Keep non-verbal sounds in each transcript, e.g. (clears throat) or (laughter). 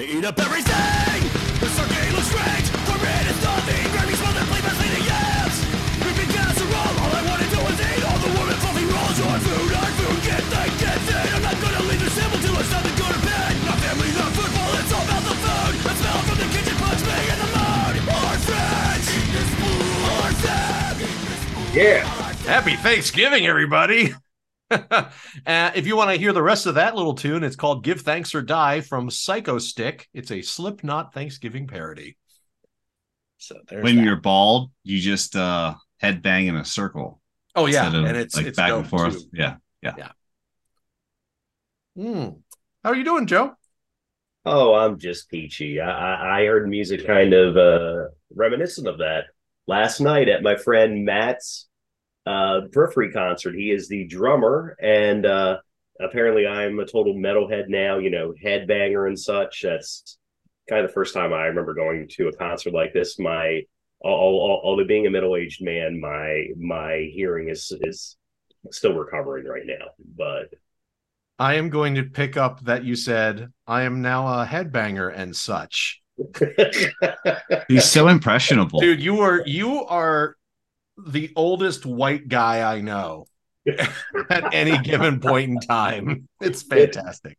wanna eat up everything. The circuit looks great. For me, it's nothing. Gravy smothered, plate by plate of yams. Reaping casserole. All I wanna do is eat all the warm and fluffy rolls. Your food, our food, get thin, get thin. I'm not gonna leave this table till it's time to go to bed. Not family, not football. It's all about the food. The smell from the kitchen puts me in the mood. Our friends. Our friends. Yeah. Happy Thanksgiving, everybody. (laughs) uh, if you want to hear the rest of that little tune, it's called Give Thanks or Die from Psychostick. It's a Slipknot Thanksgiving parody. So there's when that. you're bald, you just uh head bang in a circle. Oh yeah, of, and it's like it's back and forth. too. Yeah. Hmm. How are you doing, Joe? Oh, I'm just peachy. I, I I heard music kind of uh reminiscent of that last night at my friend Matt's uh periphery concert. He is the drummer and uh apparently I'm a total metalhead now, you know, headbanger and such. That's kind of the first time I remember going to a concert like this. My all, all, although being a middle-aged man, my my hearing is is still recovering right now. But I am going to pick up that you said I am now a headbanger and such. (laughs) (laughs) He's so impressionable. Dude, you are you are the oldest white guy I know (laughs) at any given point in time. It's fantastic.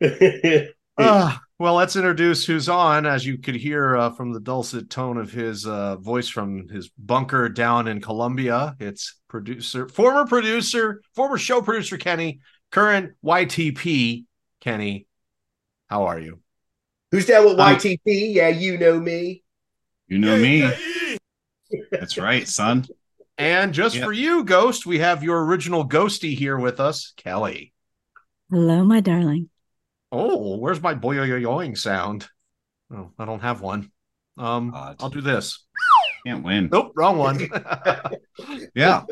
(laughs) Ah, well, let's introduce who's on. As you could hear uh, from the dulcet tone of his uh, voice from his bunker down in Colombia, it's producer, former producer, former show producer Kenny, current YTP Kenny. How are you? Who's down with Um, YTP? yeah, you know me. You know me. That's right, son. And just Yeah. for you, Ghost, we have your original Ghosty here with us, Kelly. Hello, my darling. Oh, where's my boing sound? Oh, I don't have one. Um, Odd. I'll do this. Can't win. Nope, wrong one. (laughs) (laughs) Yeah.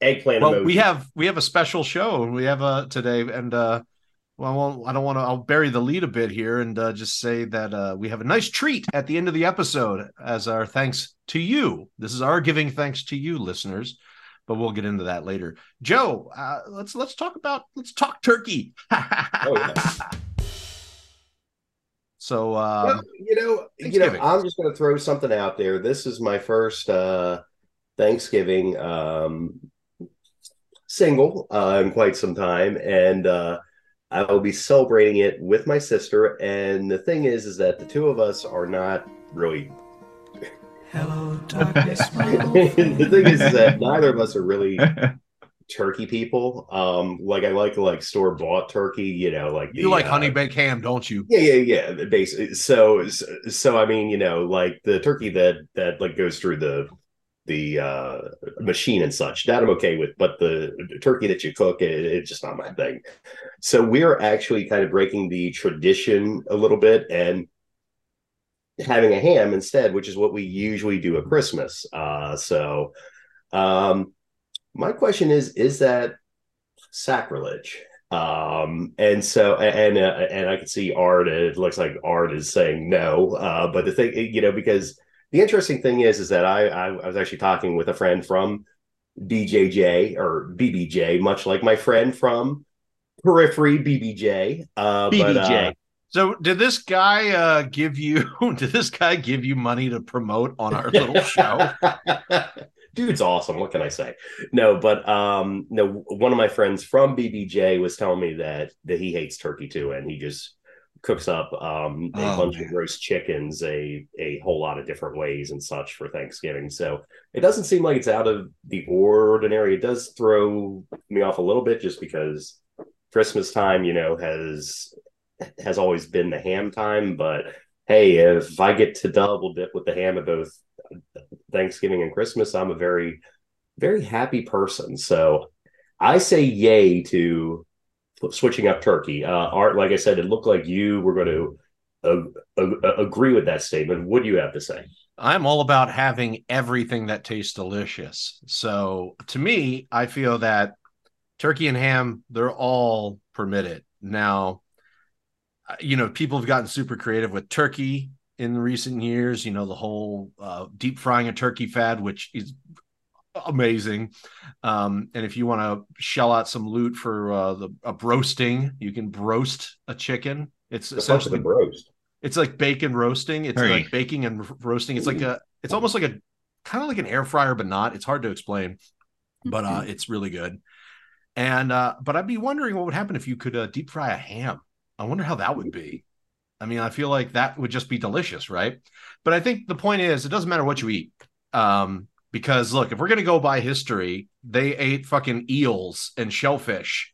Eggplant well, emoji. we have we have a special show we have uh today, and uh, well, I won't- I don't want to. I'll bury the lead a bit here and uh, just say that uh, we have a nice treat at the end of the episode as our thanks to you. This is our giving thanks to you, listeners. But we'll get into that later. Joe, uh, let's let's talk about let's talk turkey. Oh, yeah. (laughs) So um, Well, you know, you know, I'm just going to throw something out there. This is my first uh, Thanksgiving um, single uh, in quite some time, and uh, I will be celebrating it with my sister. And the thing is, is that the two of us are not really. Hello, (laughs) darkness. the thing is, is that neither of us are really (laughs) turkey people. Um, like I like like store bought turkey. You know, like you the, like uh, honey baked ham, don't you? Yeah, yeah, yeah. Basically, so so I mean, you know, like the turkey that that like goes through the the uh machine and such that I'm okay with, but the turkey that you cook, it, it's just not my thing. So we're actually kind of breaking the tradition a little bit and having a ham instead, which is what we usually do at Christmas. Uh so um my question is is that sacrilege? um and so and uh, and i can see art it looks like art is saying no uh but the thing you know because the interesting thing is is that i i, I was actually talking with a friend from bjj or bbj much like my friend from periphery bbj uh but uh, So did this guy uh give you (laughs) did this guy give you money to promote on our little (laughs) show? Dude's awesome. What can I say? No, but um, no. One of my friends from BBJ was telling me that that he hates turkey too, and he just cooks up um, a Oh, bunch man. of roast chickens a a whole lot of different ways and such for Thanksgiving. So it doesn't seem like it's out of the ordinary. It does throw me off a little bit just because Christmas time, you know, has has always been the ham time. But hey, if I get to double dip with the ham at both Thanksgiving and Christmas, I'm a very, very happy person. So I say yay to switching up turkey. Uh, Art, like I said, it looked like you were going to uh, uh, agree with that statement. What do you have to say? I'm all about having everything that tastes delicious. So to me, I feel that turkey and ham, they're all permitted. Now, uh, you know, people have gotten super creative with turkey in recent years, you know, the whole uh, deep frying a turkey fad, which is amazing. Um, and if you want to shell out some loot for uh, the a broasting, you can broast a chicken It's The essentially the roast. it's like bacon roasting. It's Hurry. like baking and roasting. It's like a it's almost like a kind of like an air fryer, but not. It's hard to explain, but uh it's really good. And uh but I'd be wondering what would happen if you could uh, deep fry a ham. I wonder how that would be. I mean, I feel like that would just be delicious, right? But I think the point is, it doesn't matter what you eat. Um, because look, if we're gonna go by history, they ate fucking eels and shellfish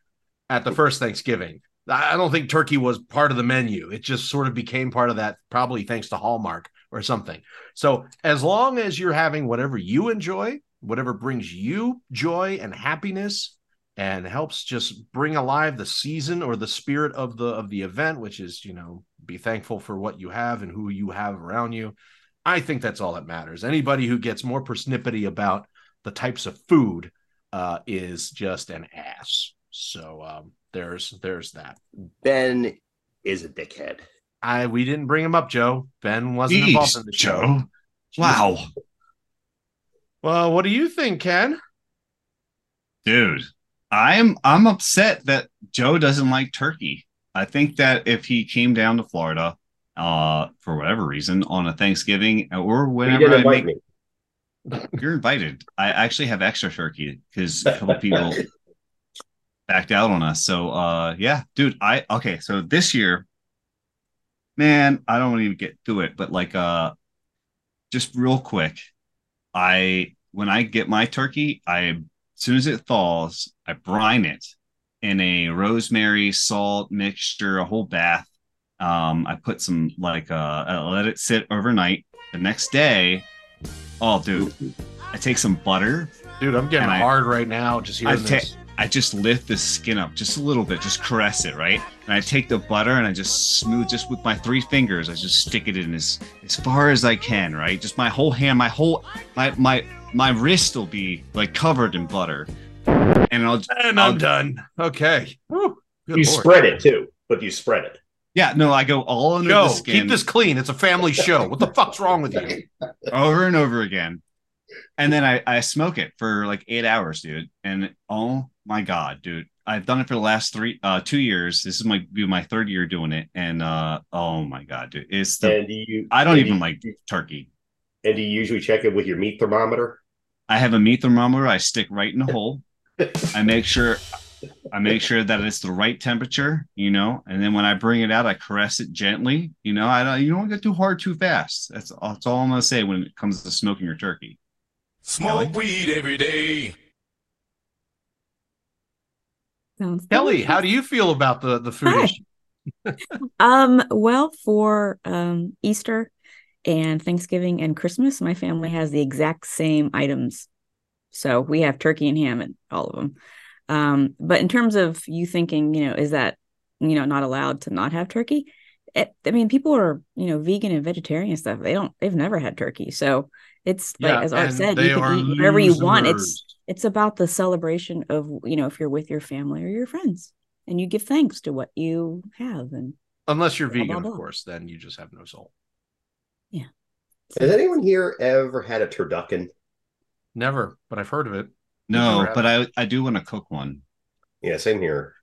at the first Thanksgiving. I don't think turkey was part of the menu. It just sort of became part of that, probably thanks to Hallmark or something. So as long as you're having whatever you enjoy, whatever brings you joy and happiness and helps just bring alive the season or the spirit of the of the event, which is, you know, be thankful for what you have and who you have around you. I think that's all that matters. Anybody who gets more persnippety about the types of food uh, is just an ass. So um, there's there's that. Ben is a dickhead. I we didn't bring him up, Joe. Ben wasn't involved in the show. Joe. Wow, Well, what do you think, Ken? dude. I'm I'm upset that Joe doesn't like turkey. I think that if he came down to Florida, uh, for whatever reason, on a Thanksgiving or He whenever I make, me. (laughs) you're invited. I actually have extra turkey because a couple people (laughs) backed out on us. So uh yeah, dude, I okay, so this year, man, I don't to even get through it, but like uh just real quick, I when I get my turkey, I as soon as it thaws, I brine it in a rosemary salt mixture, a whole bath. Um, I put some like uh I let it sit overnight. The next day, oh dude, I take some butter Dude, I'm getting And I- hard right now just hearing I ta- this. I just lift the skin up just a little bit, just caress it, right? And I take the butter and I just smooth, just with my three fingers, I just stick it in as as far as I can, right? Just my whole hand, my whole my my my wrist will be like covered in butter, and I'll and I'll- I'm done. Okay. Whew. Good You Lord. spread it too, but you spread it. Yeah, no, I go all under Joe, the skin keep this clean. It's a family show. What the fuck's wrong with you? (laughs) over and over again, and then I I smoke it for like eight hours, dude. And oh my god, dude, I've done it for the last three uh two years. This is my be my third year doing it, and uh oh my god, dude, it's the And you, I don't and even you- like turkey. And do you usually check it with your meat thermometer? I have a meat thermometer. I stick right in the hole. (laughs) I make sure I make sure that it's the right temperature, you know. And then when I bring it out, I caress it gently. You know, I don't. You don't get too hard too fast. That's that's all I'm gonna say when it comes to smoking your turkey. Smoke weed every day. Sounds Kelly, delicious. how do you feel about the, the food Hi. issue? (laughs) Um, well, for um Easter and Thanksgiving and Christmas, my family has the exact same items. So we have turkey and ham and all of them. Um, but in terms of you thinking, you know, is that you know not allowed to not have turkey? It, I mean, people are you know vegan and vegetarian stuff. They don't. They've never had turkey, so it's like as Art said, you can eat whatever you want. It's it's about the celebration of you know if you're with your family or your friends, and you give thanks to what you have and Unless you're Blah, vegan, blah, of course, then you just have no soul. Yeah. Has anyone here ever had a turducken? Never, but I've heard of it. No, but I I do want to cook one. Yeah, same here.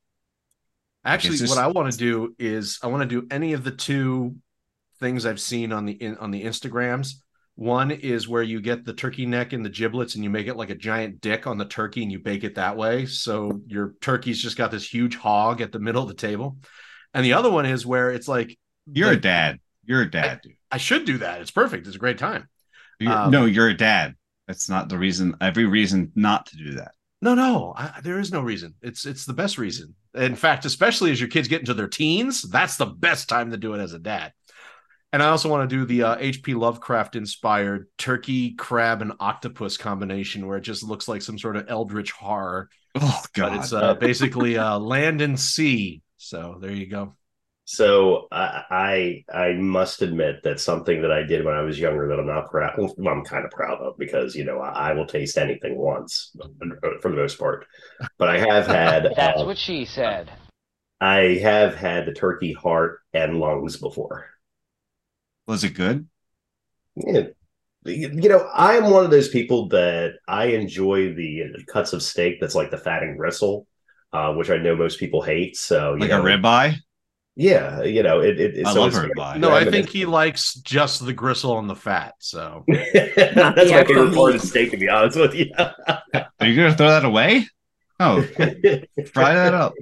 Actually, Is this- what I want to do is I want to do any of the two things I've seen on the in, on the Instagrams. One is where you get the turkey neck and the giblets and you make it like a giant dick on the turkey and you bake it that way. So your turkey's just got this huge hog at the middle of the table. And the other one is where it's like You're the- a dad. You're a dad, dude. I should do that. It's perfect. It's a great time. You're- Um, no, you're a dad. That's not the reason. Every reason not to do that. No, no, I, there is no reason. It's it's the best reason. In fact, especially as your kids get into their teens, that's the best time to do it as a dad. And I also want to do the uh, H.P. Lovecraft inspired turkey, crab, and octopus combination, where it just looks like some sort of eldritch horror, Oh God. but God. it's uh, basically uh, land and sea. So there you go. So I, I I must admit that something that I did when I was younger that I'm not proud. Well, I'm kind of proud of because you know I, I will taste anything once for the most part. But I have (laughs) had That's uh, what she said. I have had the turkey heart and lungs before. Was it good? Yeah. You know, I am one of those people that I enjoy the cuts of steak that's like the fat and gristle, uh, which I know most people hate. So you Like know, a ribeye? Yeah, you know, it. it I so love it's her very goodbye. No, I think he likes just the gristle and the fat. So (laughs) That's Not my favorite part of meat. steak, to be honest with you. (laughs) Are you gonna throw that away? Oh, (laughs) fry that up.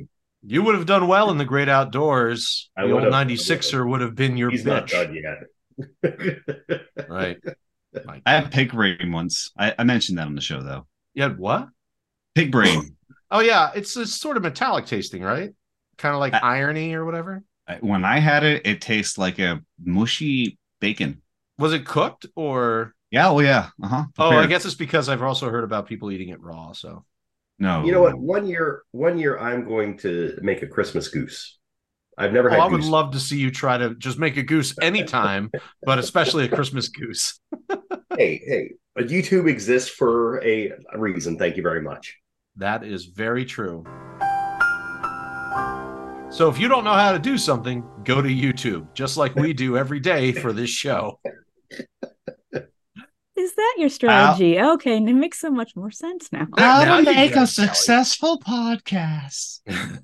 you would have done well in the great outdoors. I the old would've. 96er would have been your He's not bitch. done yet. Right. My- I had pig brain once. I, I mentioned that on the show though. You had what? Pig brain. Oh yeah, it's a sort of metallic tasting, right? Kind of like I- irony or whatever. When I had it, it tastes like a mushy bacon. Was it cooked or? Yeah, oh yeah. Uh huh. Oh, I guess it's because I've also heard about people eating it raw. So no. You know what? One year, one year, I'm going to make a Christmas goose. I've never oh, had. I would goose. love to see you try to just make a goose anytime, but especially a Christmas goose. (laughs) Hey, hey, but YouTube exists for a a reason. Thank you very much. That is very true. So if you don't know how to do something, go to YouTube, just like we do every day for this show. Is that your strategy? Okay, it makes so much more sense now. How to Now you make a get it, Kelly. successful podcast. (laughs)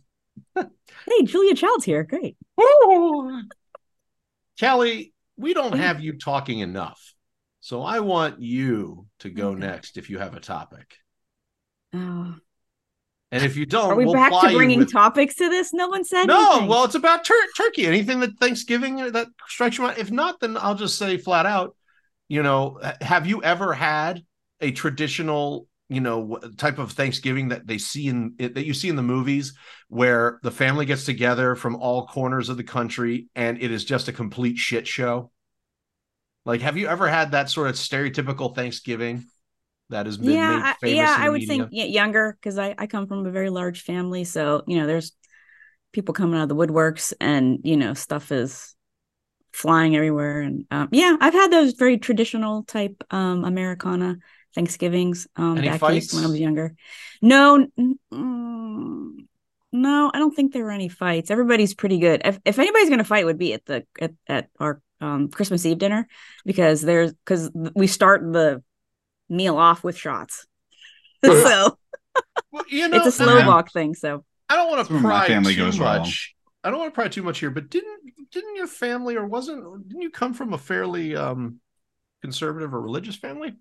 Hey, Julia Child's here. Great. (laughs) Kelly, we don't mm. have you talking enough. So I want you to go Okay. next if you have a topic. Oh. And if you don't, Are we we'll back to bringing with- topics to this? No one said No, anything. well, it's about tur- turkey. Anything that Thanksgiving uh, that strikes you mind. If not, then I'll just say flat out. You know, have you ever had a traditional, you know, type of Thanksgiving that they see in that you see in the movies, where the family gets together from all corners of the country and it is just a complete shit show? Like, have you ever had that sort of stereotypical Thanksgiving that has been yeah, made I, yeah, I would media? think younger because I, I come from a very large family. So, you know, there's people coming out of the woodworks and, you know, stuff is flying everywhere. And um, yeah, I've had those very traditional type um, Americana Thanksgivings um, Any back fights? when I was younger. No, mm, no, I don't think there were any fights. Everybody's pretty good. If, if anybody's going to fight, it would be at the at, at our um, Christmas Eve dinner because there's because we start the meal off with shots. (laughs) so (laughs) Well, you know, it's a and I- Slovak thing. So I don't want to my pry family too goes wrong. much. I don't want to pry too much here, but didn't didn't your family or wasn't didn't you come from a fairly um conservative or religious family?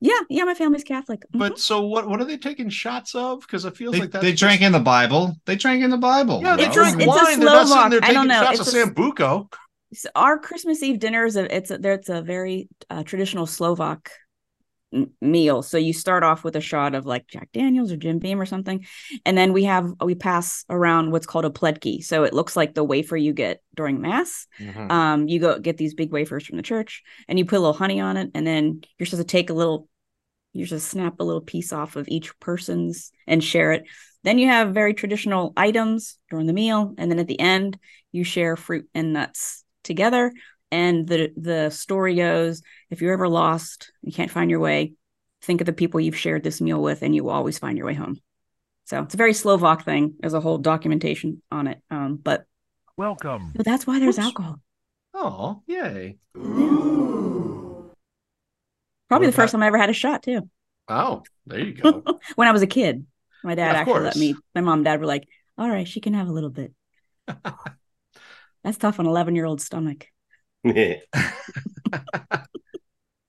yeah, yeah, my family's Catholic. Mhm. But so what what are they taking shots of? Because it feels They, like that's they drank in the Bible. They drank in the Bible. Yeah, they It's a- drink it's a wine. They're not sitting Slovak. there I taking don't know. shots It's of a- Sambuca. So our Christmas Eve dinner is a it's a it's a very uh, traditional Slovak m- meal. So you start off with a shot of like Jack Daniels or Jim Beam or something, and then we have we pass around what's called a pledki. So it looks like the wafer you get during mass. Mhm. um you go get these big wafers from the church and you put a little honey on it and then you're supposed to take a little you're supposed to snap a little piece off of each person's and share it then you have very traditional items during the meal and then at the end you share fruit and nuts together and the the story goes if you're ever lost you can't find your way think of the people you've shared this meal with and you will always find your way home so it's a very slovak thing there's a whole documentation on it um but Welcome. but that's why there's Oops. alcohol Oh, yay. Ooh. Probably What the first about- time I ever had a shot too. Oh, there you go. (laughs) when I was a kid. My dad Yeah, actually let me. My mom and dad were like, "All right, she can have a little bit." (laughs) That's tough on an eleven-year-old stomach.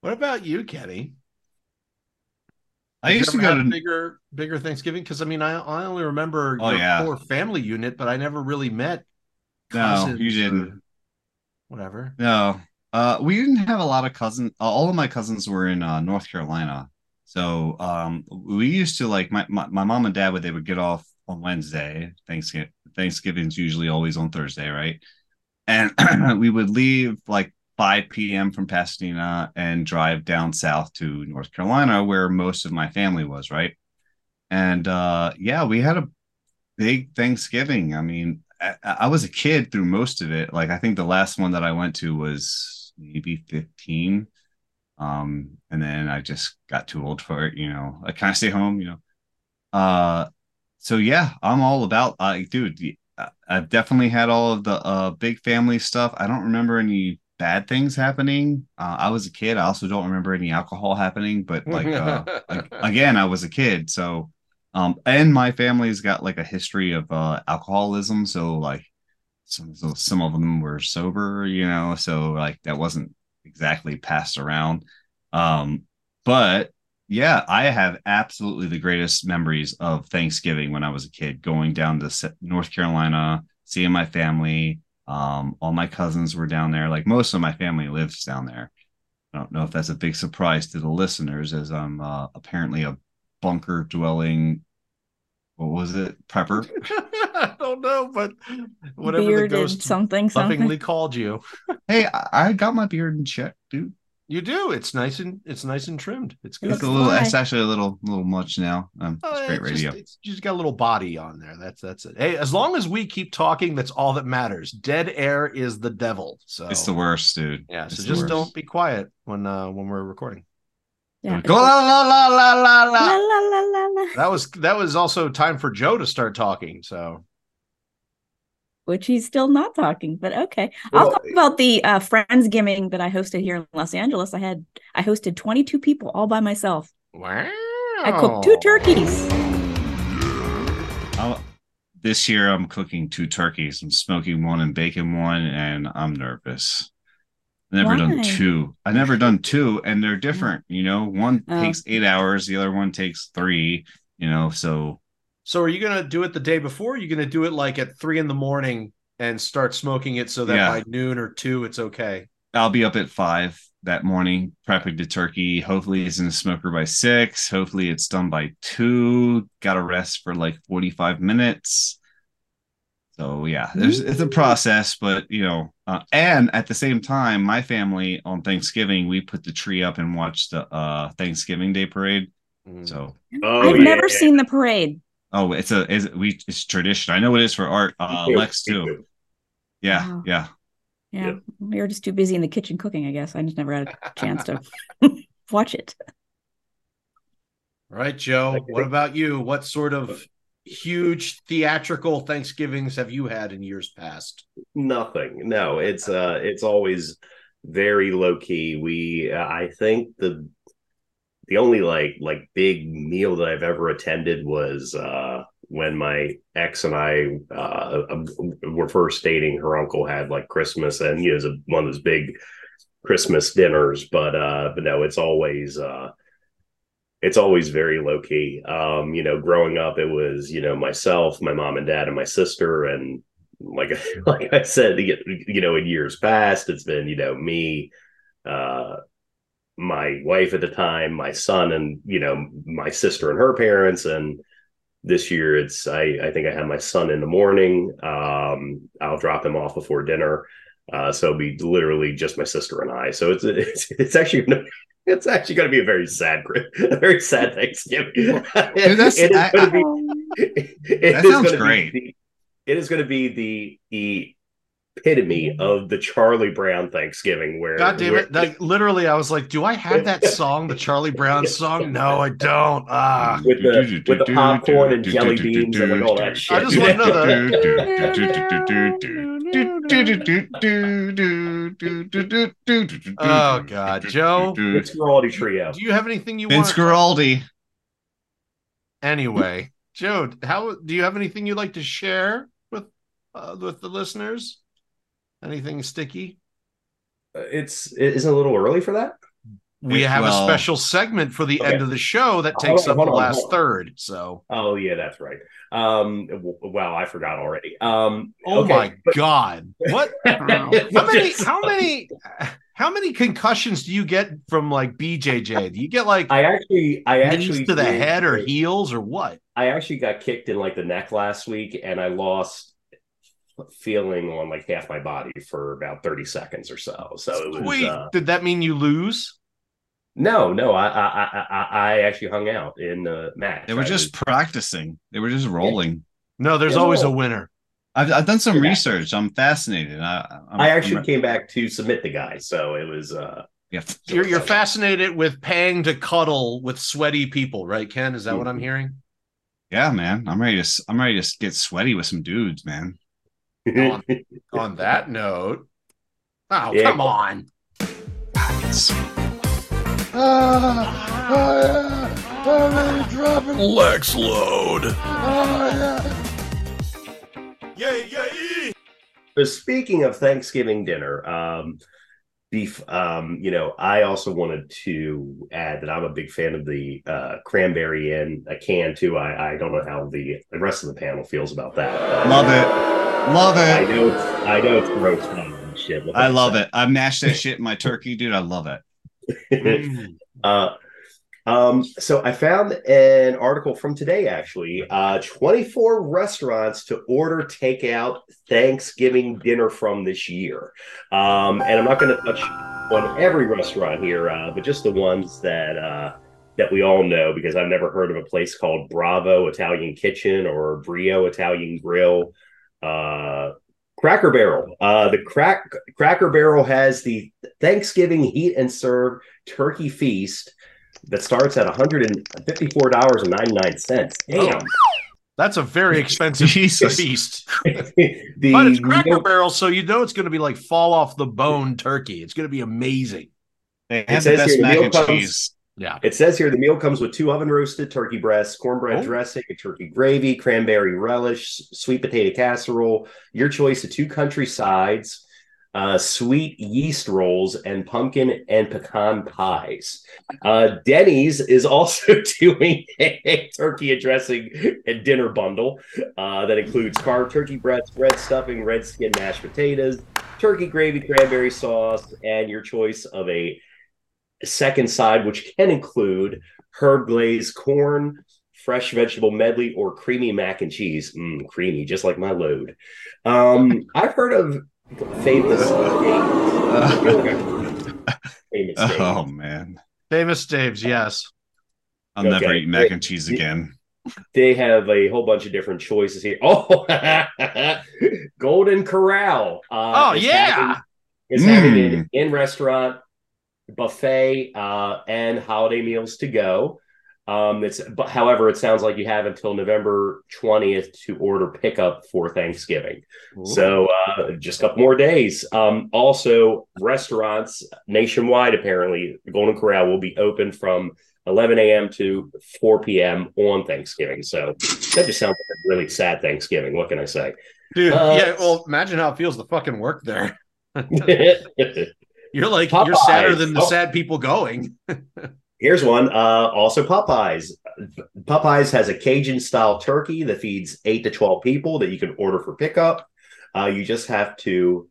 What about you, Kenny? I Did used to you go to bigger bigger Thanksgiving because I mean I I only remember Oh, your yeah. core family unit, but I never really met. No, you didn't. Whatever. No, uh, we didn't have a lot of cousins. Uh, all of my cousins were in uh, North Carolina, so um, we used to like my, my my mom and dad would they would get off on Wednesday. Thanksgiving Thanksgiving's usually always on Thursday, right? And (clears throat) we would leave like 5 p.m. from Pasadena and drive down south to North Carolina, where most of my family was, right? And uh, yeah, we had a big Thanksgiving. I mean, I, I was a kid through most of it. Like I think the last one that I went to was maybe 15. Um, and then I just got too old for it, you know. I kind of stay home, you know. Uh so yeah, I'm all about uh dude, I've definitely had all of the uh big family stuff. I don't remember any bad things happening. Uh, I was a kid. I also don't remember any alcohol happening, but like uh (laughs) like, again, I was a kid, so um, and my family's got like a history of uh alcoholism, so like some so some of them were sober, you know, so like that wasn't exactly passed around. Um, but yeah, I have absolutely the greatest memories of Thanksgiving when I was a kid, going down to North Carolina, seeing my family. Um, all my cousins were down there. Like most of my family lives down there. I don't know if that's a big surprise to the listeners, as I'm uh, apparently a bunker dwelling. What was it? Prepper. (laughs) I don't know, but whatever Bearded the ghost something something. called you. (laughs) hey, I, I got my beard in check, dude. You do. It's nice and it's nice and trimmed. It's good. It's a little. fly. It's actually a little, little much now. Um, Oh, it's great it's radio. Just, it's just got a little body on there. That's that's it. Hey, as long as we keep talking, that's all that matters. Dead air is the devil. So It's the worst, dude. Yeah. It's So just worst. don't be quiet when uh when we're recording. Yeah. Go la la la la la La, la. la, la, la, la. That was that was also time for Joe to start talking. So Which he's still not talking, but okay. Well- I'll talk about the uh, Friendsgiving that I hosted here in Los Angeles. I had I hosted 22 people all by myself. wow. I cooked two turkeys. I'll- this year I'm cooking two turkeys. I'm smoking one and baking one, and I'm nervous. Never done two. I never done two, and they're different. You know, one Oh. takes eight hours, the other one takes three. You know, so So are you gonna do it the day before? Or are you gonna do it like at three in the morning and start smoking it so that Yeah. by noon or two it's okay? I'll be up at five that morning prepping the turkey. Hopefully, it's in the smoker by six. Hopefully, it's done by two. Got to rest for like 45 minutes. So, yeah, there's it's a process, but you know, uh, and at the same time, my family on Thanksgiving, we put the tree up and watched the uh, Thanksgiving Day parade. Mm. So, Oh, I've yeah, never seen the parade. Oh, it's a it's, we it's tradition. I know it is for art. Uh, Me Lex too. too. Yeah, Wow. yeah. Yeah. Yeah. We were just too busy in the kitchen cooking, I guess. I just never had a chance to (laughs) watch it. All right, Joe. What about you? What sort of huge theatrical Thanksgivings have you had in years past? Nothing. No, it's uh it's always very low key. We uh, I think the the only like like big meal that I've ever attended was uh when my ex and I uh were first dating. Her uncle had like Christmas and it was a, one of those big Christmas dinners, but uh but no, it's always uh it's always very low key. Um, you know, growing up, it was you know myself, my mom and dad, and my sister, and like (laughs) like I said, you know, in years past, it's been you know me, uh, my wife at the time, my son, and you know my sister and her parents, and this year it's I I think I have my son in the morning. Um, I'll drop him off before dinner. Uh, so it'll be literally just my sister and I. So it's (laughs) it's, it's actually it's actually going to be a very sad, (laughs) a very sad Thanksgiving. (laughs) that's- It is I- gonna be- it That sounds great. the- it is going to be the the epitome of the Charlie Brown Thanksgiving, where God damn where- it. Like literally, I was like, do I have that song, the Charlie Brown song? No, I don't. Ah. with the with the popcorn and jelly beans and like all that shit. I just want to Oh God, Joe. It's Guaraldi Trio. Do you have anything you Vince want? Guaraldi. Anyway, Joe, how do you have anything you'd like to share with uh, with the listeners? Anything sticky? It's it isn't a little early for that. We have well- a special segment for the Okay. end of the show that takes on, up the on, last third. So, Oh yeah, that's right. Um, w- wow, I forgot already. Um, oh okay, my but- God, what? (laughs) How many? How many? How many concussions do you get from like BJJ? Do you get like I actually, I actually to the did- head or heels or what? I actually got kicked in like the neck last week, and I lost feeling on like half my body for about thirty seconds or so. So it was Wait, uh, did that mean you lose? no, no. I, I, I, I- I actually hung out in the match. They were I just practicing. They were just rolling. No, there's Yeah, always a winner. I've, I've done some Yeah. research. I'm fascinated. I, I'm, I actually I'm- came back to submit the guy, so it was. uh yeah. You're you're fascinated with paying to cuddle with sweaty people, right, Ken? Is that what I'm hearing? Yeah, man. I'm ready to. s- I'm ready to get sweaty with some dudes, man. On, (laughs) on that note, oh Yeah. come on! Lex Load. Yeah, yeah. but speaking of Thanksgiving dinner, um, beef. Um, you know, I also wanted to add that I'm a big fan of the uh, cranberry in a can too. I, I don't know how the, the rest of the panel feels about that. Love it. Love it. I know it's I know it's gross and shit. what I love it. I've mashed that shit in my turkey, dude. I love it. Mm. (laughs) Uh, um, so I found an article from today actually. Uh, 24 restaurants to order takeout Thanksgiving dinner from this year. Um, and I'm not going to touch on every restaurant here, uh, but just the ones that uh, that we all know because I've never heard of a place called Bravo Italian Kitchen or Brio Italian Grill. Uh, Cracker Barrel. Uh, the crack Cracker Barrel has the Thanksgiving heat and serve turkey feast that starts at $154.99. Damn. That's a very (laughs) expensive Jesus. feast. (laughs) the But it's Cracker meal- Barrel, so you know it's going to be like fall off the bone turkey. It's going to be amazing. They It have says the best here mac and comes- cheese. Yeah. It says here the meal comes with two oven roasted turkey breasts, cornbread Oh. dressing, a turkey gravy, cranberry relish, sweet potato casserole, your choice of two country sides, uh, sweet yeast rolls, and pumpkin and pecan pies. Uh, Denny's is also (laughs) doing a turkey and dressing and dinner bundle uh, that includes carved turkey breasts, red stuffing, red skin mashed potatoes, turkey gravy, cranberry sauce, and your choice of a second side, which can include herb glazed corn, fresh vegetable medley, or creamy mac and cheese. Mm, creamy, just like my load. Um, I've heard of famous (laughs) famous Oh names. man. Famous Dave's, yes. I'll never eat mac and cheese again. They have a whole bunch of different choices here. (laughs) Oh, (laughs) Golden Corral. Uh, Oh, is yeah. having- is having Mm. an in restaurant buffet uh, and holiday meals to go. Um, it's but however, it sounds like you have until November twentieth to order pickup for Thanksgiving. So uh, just a couple more days. Um, also, restaurants nationwide apparently, the Golden Corral will be open from 11 a.m. to 4 p.m. on Thanksgiving. So that just sounds like a really sad Thanksgiving. What can I say? Dude, Uh, yeah, well, imagine how it feels to fucking work there. (laughs) (laughs) (laughs) Here's You're like, you're sadder than the Oh. sad people going. (laughs) Here's one. Uh, also, Popeyes. Popeyes has a Cajun style turkey that feeds eight to 12 people that you can order for pickup. Uh, you just have to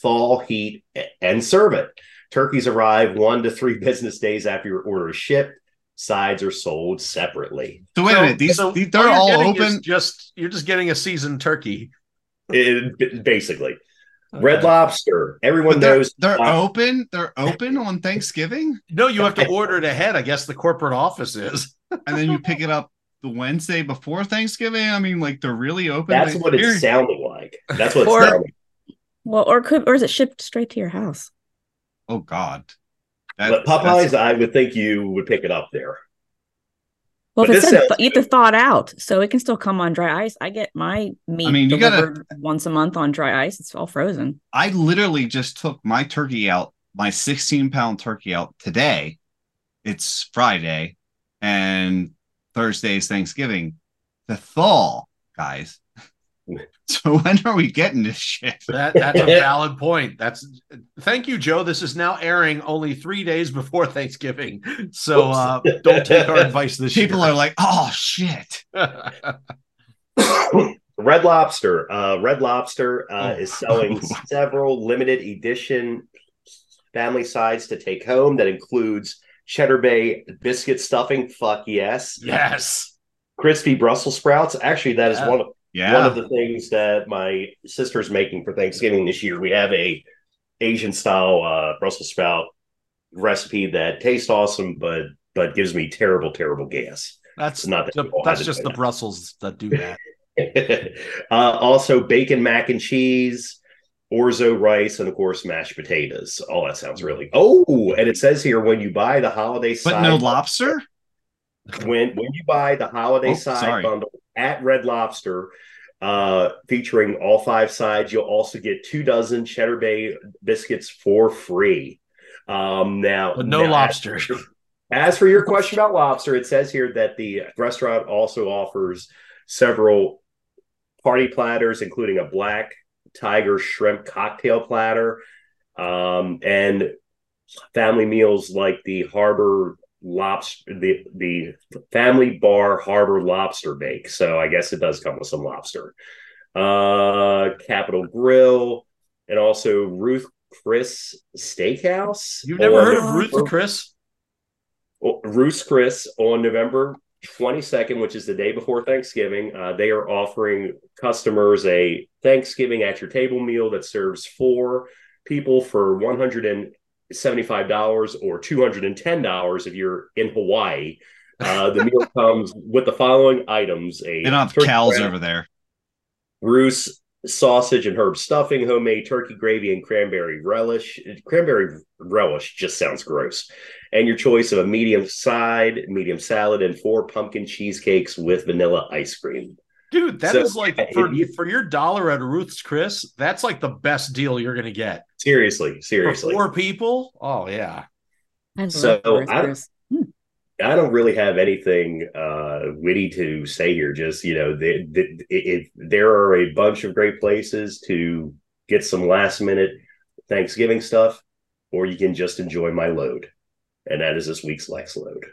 thaw, heat, and serve it. Turkeys arrive one to three (laughs) business days after your order is shipped. Sides are sold separately. So wait a minute. These, so these they're all open. Just you're just getting a seasoned turkey. It- basically, Red Lobster. Everyone they're, knows they're uh, open. They're open on Thanksgiving, No, you have to order it ahead. I guess the corporate office is. and then you pick it up the Wednesday before Thanksgiving. I mean, like they're really open. That's Like, what it's here- sounding like. That's what Or- it's sounding. Well, or could or is it shipped straight to your house? Oh God. That- But Popeyes, I would think you would pick it up there. Well, But if it this said sounds th- you have to thaw it out, so it can still come on dry ice. I get my meat I mean, you gotta- once a month on dry ice. It's all frozen. I literally just took my turkey out, my 16 pound turkey out today. It's Friday and Thursday's Thanksgiving. The thaw, guys. (laughs) So when are we getting this shit? That that's a (laughs) valid point. That's thank you, Joe. This is now airing only three days before Thanksgiving. So uh, don't take our (laughs) advice this People year. are like, oh shit. Red Lobster. Uh, Red Lobster uh, Oh. is selling several limited edition family sides to take home. That includes Cheddar Bay biscuit stuffing. Fuck yes. yes. Crispy Brussels sprouts. Actually, that is Yeah. one of one of the things that my sister's making for Thanksgiving this year. We have a Asian style uh, Brussels sprout recipe that tastes awesome, but but gives me terrible, terrible gas. That's Not that the, that's just the. Brussels that do that. (laughs) uh, also, bacon mac and cheese, orzo rice, and of course, mashed potatoes. All that sounds really. Oh, and it says here when you buy the holiday But side, no lobster? when when you buy the holiday Oh, side sorry. bundle at Red Lobster, uh, featuring all five sides, you'll also get two dozen Cheddar Bay biscuits for free. Um, now, But no now, lobster. as for your (laughs) question about lobster, it says here that the restaurant also offers several party platters, including a black tiger shrimp cocktail platter, um, and family meals like the Harbor lobster the the family bar harbor lobster bake so i guess it does come with some lobster uh Capital Grille and also ruth chris steakhouse You've never heard of Ruth Chris? Oh, Ruth's Chris on November 22nd, which is the day before Thanksgiving. Uh, they are offering customers a Thanksgiving at your table meal that serves four people for $175 or $210 if you're in Hawaii. Uh, the meal (laughs) comes with the following items: a They don't have cows over there. Bruce sausage and herb stuffing, homemade turkey gravy, and cranberry relish. Cranberry relish just sounds gross. And your choice of a medium side, medium salad, and four pumpkin cheesecakes with vanilla ice cream. Dude, that is So, like for, you- for your dollar at Ruth's Chris, that's like the best deal you're gonna get. Seriously, For seriously. four people? Oh yeah. I So, Ruth I- Chris. I don't really have anything uh, witty to say here. Just you know, the, the, if there are a bunch of great places to get some last minute Thanksgiving stuff, or you can just enjoy my load, and that is this week's Lex load.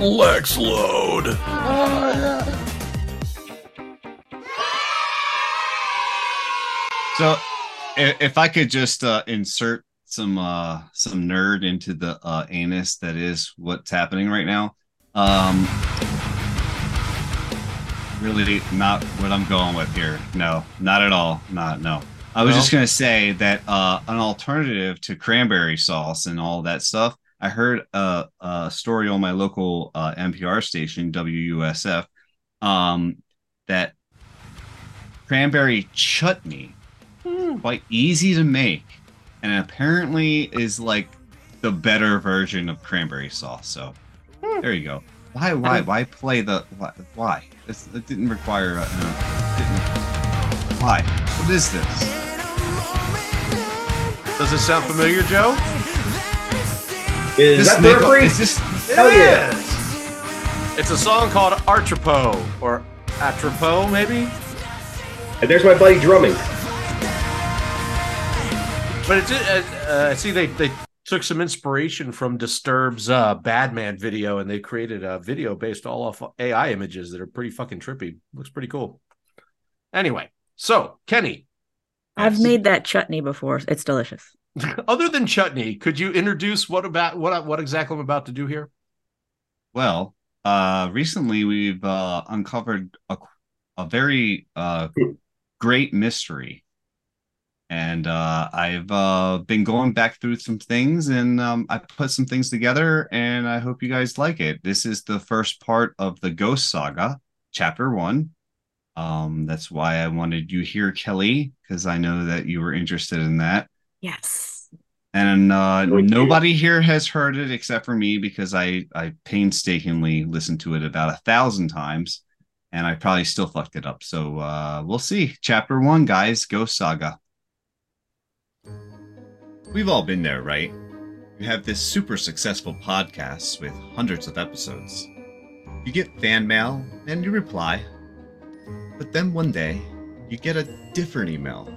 Lex Load. So, if I could just uh, insert some uh, some nerd into the uh, anus that is what's happening right now. Um, really, not what I'm going with here. No, not at all. Not no. I was No? just gonna say that uh, an alternative to cranberry sauce and all that stuff. I heard a, a story on my local uh, NPR station, WUSF, um, that cranberry chutney quite easy to make and apparently is like the better version of cranberry sauce so there you go. Why why why play the why, why? It's, it didn't require uh, no, didn't, why? What is this? Does it sound familiar, Joe? Is This that Nick- is this Hell yeah! It's a song called Artrapo or Atropo, maybe. And there's my buddy drumming. But it's uh, uh, I see they they took some inspiration from Disturbed's uh, Badman video and they created a video based all off AI images that are pretty fucking trippy. Looks pretty cool. Anyway, so Kenny, I've Yes. made that chutney before. It's delicious. (laughs) other than chutney, could you introduce what about what what exactly I'm about to do here? Well, uh, recently we've uh, uncovered a, a very uh, great mystery. And uh, I've uh, been going back through some things and um, I put some things together and I hope you guys like it. This is the first part of the Ghost Saga, Chapter One. Um, that's why I wanted you here, Kelly, because I know that you were interested in that. Yes. And uh, nobody here has heard it except for me because I I painstakingly listened to it about a thousand times, and I probably still fucked it up. So uh, we'll see. Chapter one, guys, Ghost Saga. We've all been there, right? You have this super successful podcast with hundreds of episodes. You get fan mail and you reply, but then one day you get a different email,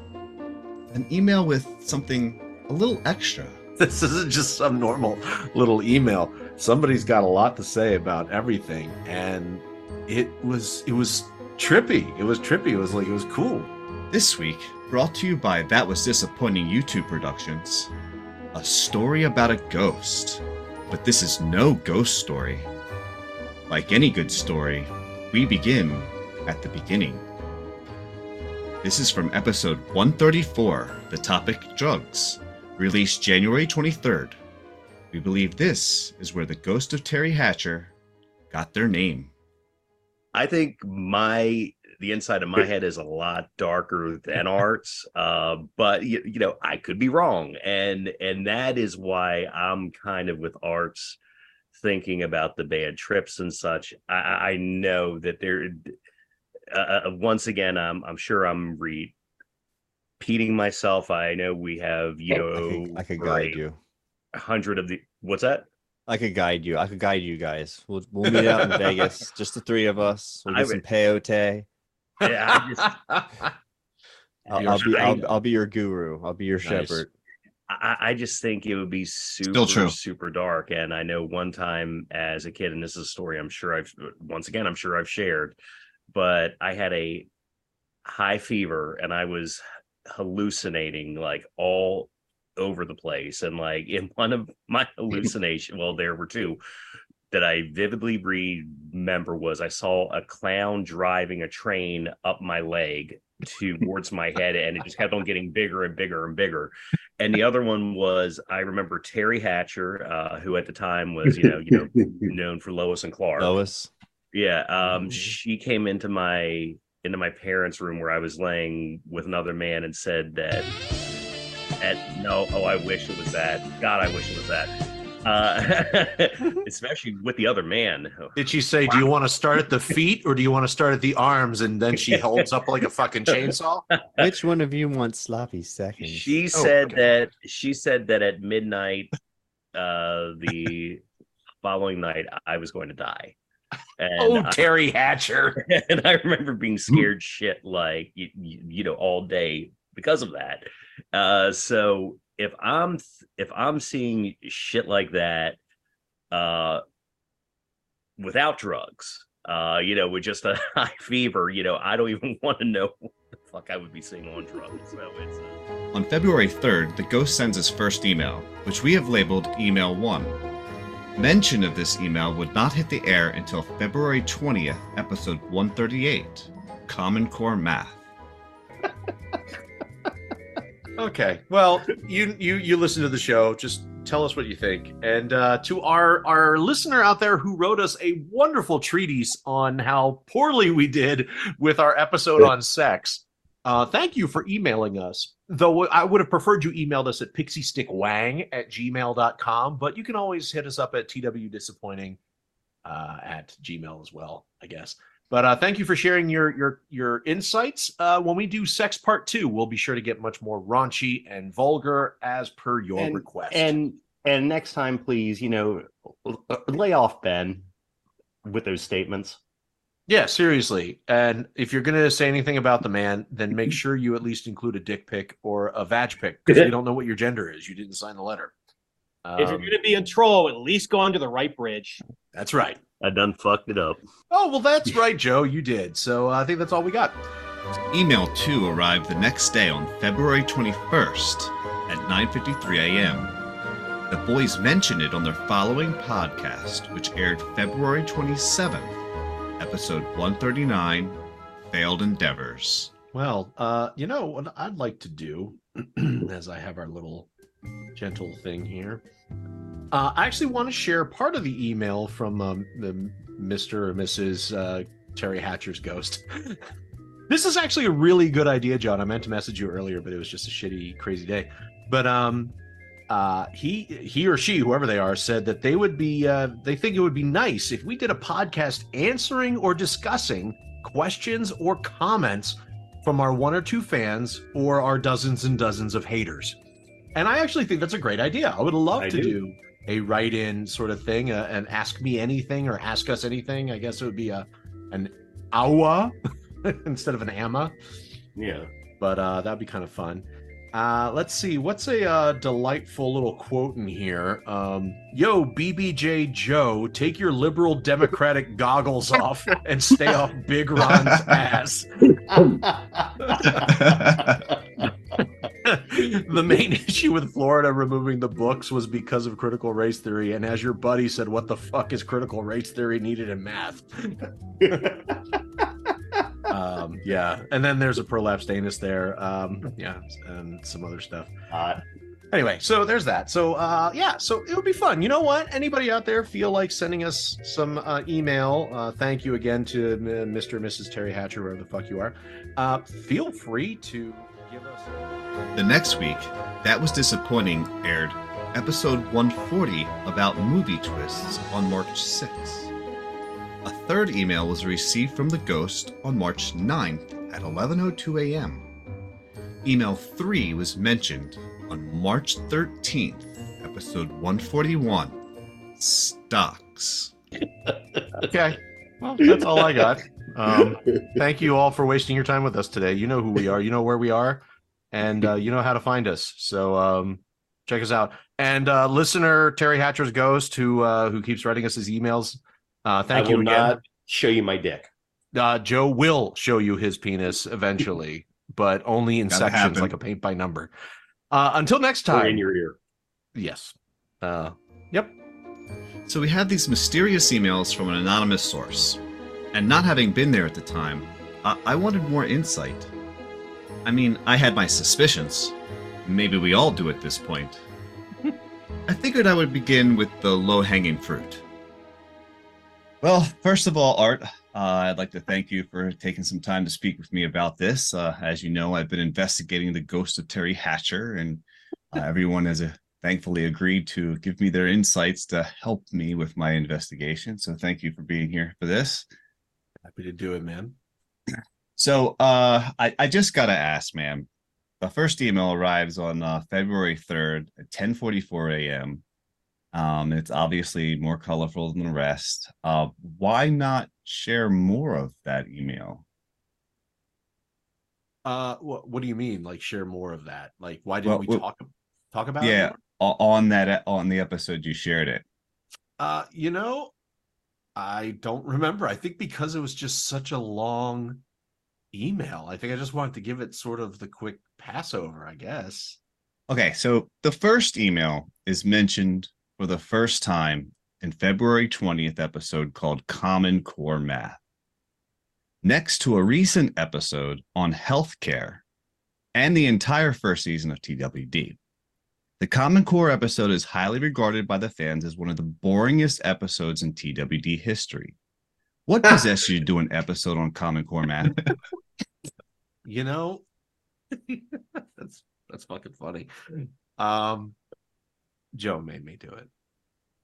an email with something a little extra. (laughs) This isn't just some normal little email. Somebody's got a lot to say about everything, and it was it was trippy. It was trippy. It was like it was cool. This week, brought to you by That Was Disappointing YouTube Productions, a story about a ghost. But this is no ghost story. Like any good story, we begin at the beginning. This is from episode 134, the topic drugs, released January 23rd. We believe this is where the ghost of Teri Hatcher got their name. I think my the inside of my head is a lot darker than Art's, (laughs) uh, but you, you know I could be wrong, and and that is why I'm kind of with Art's thinking about the bad trips and such. I, I I know that there. Uh, uh, once again, I'm I'm sure I'm repeating myself. I know we have you know I could for guide a you. hundred of the what's that? I could guide you. I could guide you guys. We'll we'll meet out in (laughs) Vegas, just the three of us. We'll I get some would- peyote. Yeah, I just (laughs) (laughs) I'll, I'll be. I'll, I'll be your guru. I'll be your Nice. shepherd. I, I just think it would be super, true. super dark. And I know one time as a kid, and this is a story I'm sure I've, once again, I'm sure I've shared, but I had a high fever and I was hallucinating like all over the place. And like in one of my (laughs) hallucination, well, there were two that I vividly remember was I saw a clown driving a train up my leg towards my head and it just kept on getting bigger and bigger and bigger and the other one was I remember Teri Hatcher, uh, who at the time was you know you know (laughs) known for Lois and Clark. Lois. Yeah, um, Mhm. she came into my into my parents' room where I was laying with another man and said that. At no, oh, I wish it was that. God, I wish it was that. Uh, (laughs) (laughs) especially with the other man. Did she say, "Do you want to start at the feet or do you want to start at the arms?" And then she holds up like a fucking chainsaw. (laughs) Which one of you wants sloppy seconds? She Oh, said okay. that she said that at midnight, uh, the following night, I was going to die. And Oh, I- Teri Hatcher. (laughs) and I remember being scared shit like you, you, you know all day because of that. Uh, so if I'm if I'm seeing shit like that, uh, without drugs, uh, you know, with just a (laughs) high fever, you know, I don't even (laughs) want to know what the fuck I would be seeing on drugs. So it's. Uh, On February 3rd, the ghost sends his first email, which we have labeled Email 1. Mention of this email would not hit the air until February 20th, episode 138 Common Core Math. (laughs) Okay. Well, you you you listen to the show. Just tell us what you think. And uh, to our our listener out there who wrote us a wonderful treatise on how poorly we did with our episode on sex. Uh, thank you for emailing us. Though I would have preferred you emailed us at pixiestickwang at gmail.com, but you can always hit us up at twdisappointing uh, at gmail as well, I guess. But uh, thank you for sharing your your your insights. Uh, when we do sex part two, we'll be sure to get much more raunchy and vulgar as per your and, request. And and next time, please, you know, lay off Ben with those statements. Yeah, seriously. And if you're gonna say anything about the man, then make sure you at least include a dick pic or a vag pic because you don't know what your gender is. You didn't sign the letter. if you're Um, going to be a troll, at least go under the right bridge. that's right. I done fucked it up. Oh well, that's right, Joe. You did. So uh, I think that's all we got. Email 2 arrived the next day on February 21st at 9:53 a.m. The boys mentioned it on their following podcast, which aired February 27th, episode 139, Failed Endeavors. Well, uh, you know what I'd like to do, (clears throat) as I have our little gentle thing here. Uh, I actually want to share part of the email from um, the Mr. or Mrs. Uh, Teri Hatcher's ghost. (laughs) this is actually a really good idea, John. I meant to message you earlier, but it was just a shitty, crazy day. But um, uh, he he or she, whoever they are, said that they would be uh, they think it would be nice if we did a podcast answering or discussing questions or comments from our one or two fans or our dozens and dozens of haters. And I actually think that's a great idea. I would love I to do. do. a write-in sort of thing, uh, and ask me anything or ask us anything. I guess it would be a an awa (laughs) instead of an ama, Yeah. but uh, that'd be kind of fun. Uh, let's see. What's a uh, delightful little quote in here? Um, Yo, BBJ Joe, take your liberal democratic goggles off and stay off Big Ron's (laughs) ass. (laughs) the main issue with Florida removing the books was because of critical race theory. And as your buddy said, what the fuck is critical race theory needed in math? (laughs) um, yeah. And then there's a prolapsed anus there. Um, yeah. And some other stuff. Uh, Anyway, so there's that. So uh, yeah, so it would be fun. You know what? Anybody out there feel like sending us some uh, email? Uh, thank you again to uh, Mr. and Mrs. Teri Hatcher, wherever the fuck you are. Uh, feel free to give us. The next week, That Was Disappointing aired episode 140 about movie twists on March 6th. Third email was received from the ghost on March 9th at 11:02 a.m. Email 3 was mentioned on March 13th, episode 141, stocks. (laughs) Okay. Well, that's all I got. Um, thank you all for wasting your time with us today. You know who we are, you know where we are, and uh, you know how to find us. So um, check us out. And uh, listener Teri Hatcher's ghost, who uh, who keeps writing us his emails. Uh, thank I you will again. not show you my dick. Uh, Joe will show you his penis eventually, but only in Gotta sections, happen. like a paint by number. Uh, until next Or time. in your ear. yes. Uh, yep. So we have these mysterious emails from an anonymous source. And not having been there at the time, I, I wanted more insight. I mean, I had my suspicions. Maybe we all do at this point. (laughs) I figured I would begin with the low hanging fruit. Well, first of all, Art, uh, I'd like to thank you for taking some time to speak with me about this. Uh, as you know, I've been investigating the ghost of Teri Hatcher, and uh, everyone has uh, thankfully agreed to give me their insights to help me with my investigation. So, thank you for being here for this. Happy to do it, man. So, uh, I, I just gotta ask, man. The first email arrives on uh, February third at ten forty four a.m. Um, it's obviously more colorful than the rest. Uh, why not share more of that email? Uh, what, what do you mean? Like share more of that? Like why didn't Well, we well, talk talk about yeah, on that on the episode you shared it. Uh, you know, I don't remember. I think because it was just such a long email. I think I just wanted to give it sort of the quick passover, I guess. Okay, so the first email is mentioned for the first time in February 20th episode called Common Core Math. Next to a recent episode on healthcare and the entire first season of TWD. The Common Core episode is highly regarded by the fans as one of the boringest episodes in TWD history. What (laughs) possessed you to do an episode on Common Core Math? You know, (laughs) that's that's fucking funny. Um, Joe made me do it.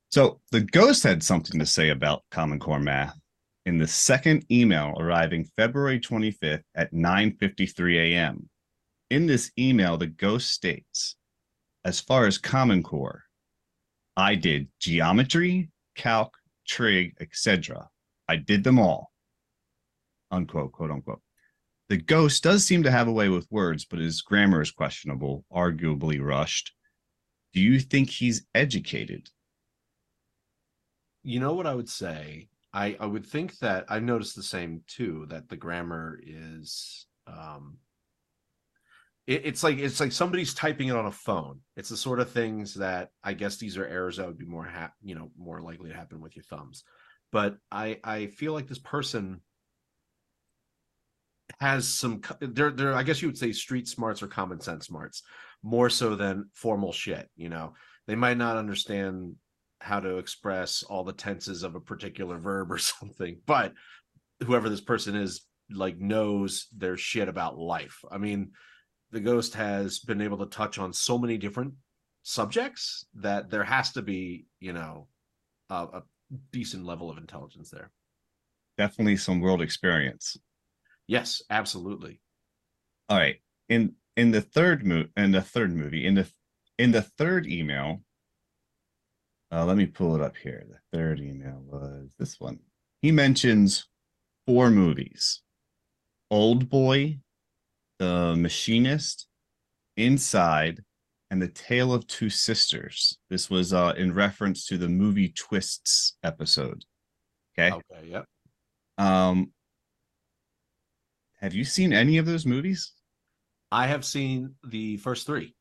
So the ghost had something to say about Common Core math in the second email arriving February 25th at 9:53 a.m. In this email, the ghost states, as far as Common Core, I did geometry, calc, trig, etc. I did them all. Unquote, quote unquote. The ghost does seem to have a way with words, but his grammar is questionable, arguably rushed. Do you think he's educated? You know what I would say? I I would think that I've noticed the same too. That the grammar is um it, it's like it's like somebody's typing it on a phone. It's the sort of things that I guess these are errors that would be more ha- you know more likely to happen with your thumbs. But I I feel like this person has some they're they're I guess you would say street smarts or common sense smarts more so than formal shit. You know, they might not understand how to express all the tenses of a particular verb or (laughs) something, but whoever this person is like knows their shit about life. I mean, the ghost has been able to touch on so many different subjects that there has to be, you know, a, a decent level of intelligence there. Definitely some world experience. Yes, absolutely. All right. In in the third mo in the third movie, in the in the third email, uh, let me pull it up here. The third email was this one. He mentions four movies: Old Boy, The Machinist, Inside, and The Tale of Two Sisters. This was uh, in reference to the movie Twists episode. Okay. Okay, yep. Um, have you seen any of those movies? I have seen the first three.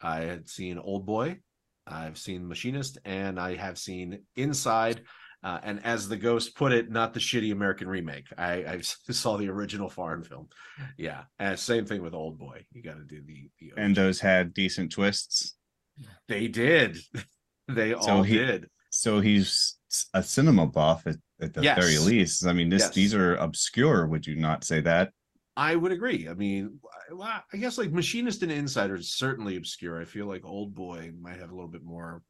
I had seen Old Boy, I've seen Machinist, and I have seen Inside. Uh, and as the ghost put it, not the shitty American remake. I, I (laughs) saw the original foreign film. Yeah, and same thing with Old Boy. You got to do the, the And those had decent twists. they did. (laughs) they So all he- did. So he's a cinema buff at, at the Yes. very least. I mean, this Yes. these are obscure. Would you not say that? I would agree. I mean, I guess like Machinist and Insider is certainly obscure. I feel like Old Boy might have a little bit more,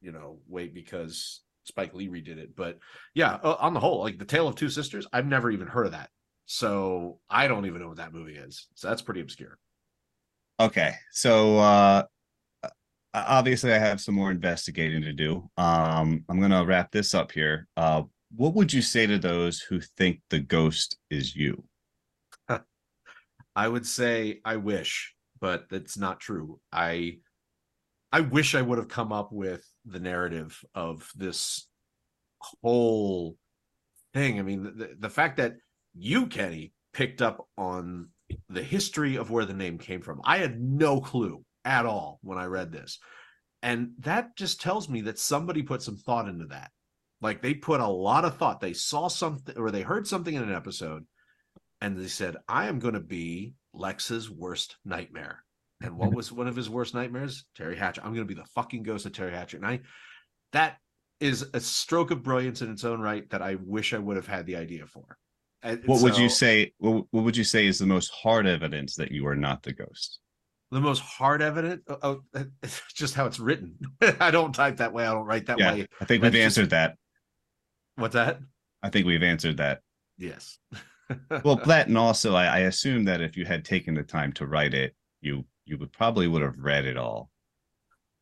you know, weight because Spike Lee redid it. But yeah, on the whole, like The Tale of Two Sisters, I've never even heard of that. So I don't even know what that movie is. So that's pretty obscure. Okay, so uh obviously I have some more investigating to do. Um, I'm gonna wrap this up here. Uh, what would you say to those who think the ghost is you? I would say I wish, but that's not true. I I wish I would have come up with the narrative of this whole thing. I mean, the, the fact that you, Kenny, picked up on the history of where the name came from. I had no clue at all when I read this. And that just tells me that somebody put some thought into that. Like they put a lot of thought. They saw something or they heard something in an episode and they said, I am going to be Lex's worst nightmare. And what mm-hmm. was one of his worst nightmares? Teri Hatcher. I'm going to be the fucking ghost of Teri Hatcher. And I, that is a stroke of brilliance in its own right that I wish I would have had the idea for. And What would you say? What, what would you say is the most hard evidence that you are not the ghost? The most hard evidence? Oh, oh, (laughs) just how it's written. (laughs) I don't type that way. I don't write that Yeah, way. I think we've just- answered that. What's that? I think we've answered that. Yes. (laughs) Well, that and also I, I assume that if you had taken the time to write it, you you would probably would have read it all.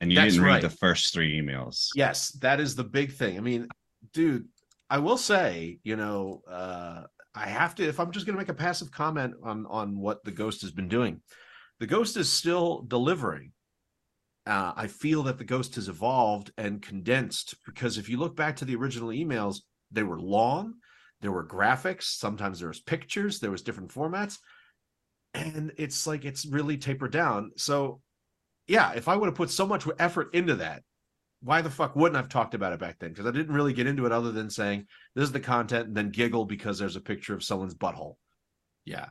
And you That's didn't read right. the first three emails. yes, that is the big thing. I mean, dude, I will say, you know, uh, I have to if I'm just going to make a passive comment on on what the ghost has been doing. The ghost is still delivering. Uh, I feel that the ghost has evolved and condensed because if you look back to the original emails, they were long, there were graphics, sometimes there was pictures, there was different formats, and it's like it's really tapered down. So, yeah, if I would have put so much effort into that, why the fuck wouldn't I have talked about it back then? Because I didn't really get into it other than saying this is the content and then giggle because there's a picture of someone's butthole. Yeah.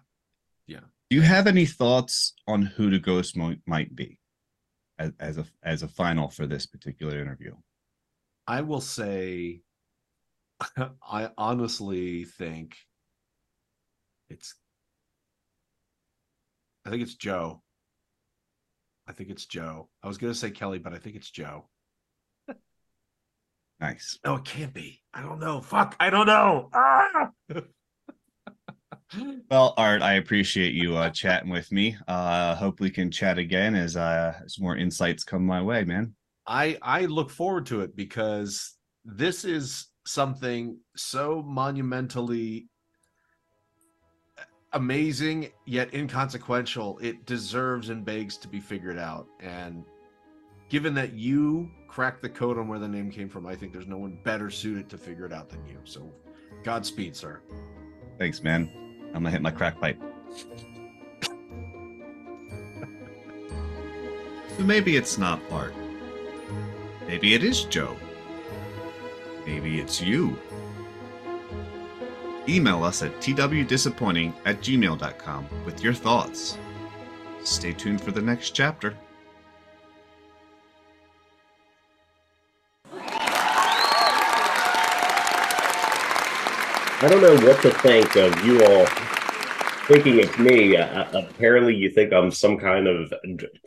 Yeah. Do you have any thoughts on who the ghost might, might be as, as a as a final for this particular interview? I will say (laughs) I honestly think it's I think it's Joe. I think it's Joe. I was gonna say Kelly, but I think it's Joe. Nice. No, it can't be. I don't know. Fuck, I don't know. Ah! (laughs) Well, Art, I appreciate you uh, chatting with me. Uh, hope we can chat again as uh, as more insights come my way, man. I I look forward to it because this is something so monumentally amazing yet inconsequential. It deserves and begs to be figured out. And given that you cracked the code on where the name came from, I think there's no one better suited to figure it out than you. So, Godspeed, sir. Thanks, man. I'm gonna hit my crack pipe. so maybe it's not Art. Maybe it is Joe. Maybe it's you. Email us at twdisappointing at gmail.com with your thoughts. Stay tuned for the next chapter. I don't know what to think of you all thinking it's me. Uh, apparently, you think I'm some kind of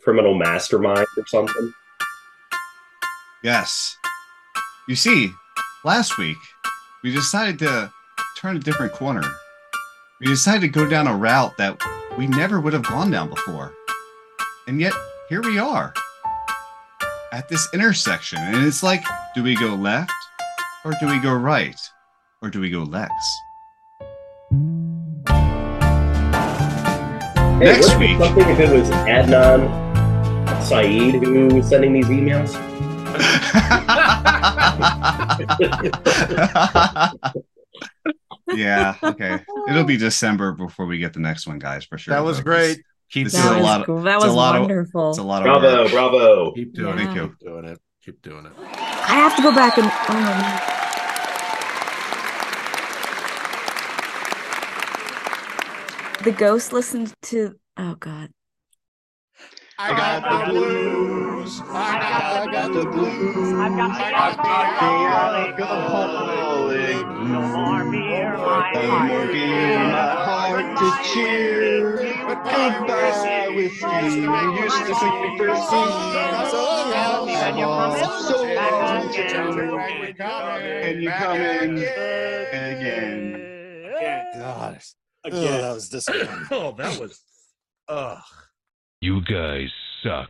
criminal mastermind or something. Yes. You see, last week we decided to turn a different corner. We decided to go down a route that we never would have gone down before. And yet, here we are at this intersection. And it's like, do we go left or do we go right? Or do we go Lex? Hey, Next week- something if it was Adnan Syed who was sending these emails. (laughs) (laughs) yeah, okay. It'll be December before we get the next one, guys, for sure. That was great. Keep This doing is That a was, lot of- that was lot of- wonderful. It's a lot of Bravo, work. bravo. Keep doing Yeah. it. Keep doing it. Keep doing it. I have to go back and oh, the ghost listened to oh god I got the blues. I got, got the blues. I've got the alcoholic. alcoholic. No more beer, my No heart. more beer, my heart to cheer. Goodbye with you. I used to oh, think we first seen so long, And you're coming so long. again. And you're coming again. God. Again. Oh, that was disappointing. (laughs) Oh, that was ugh. You guys suck.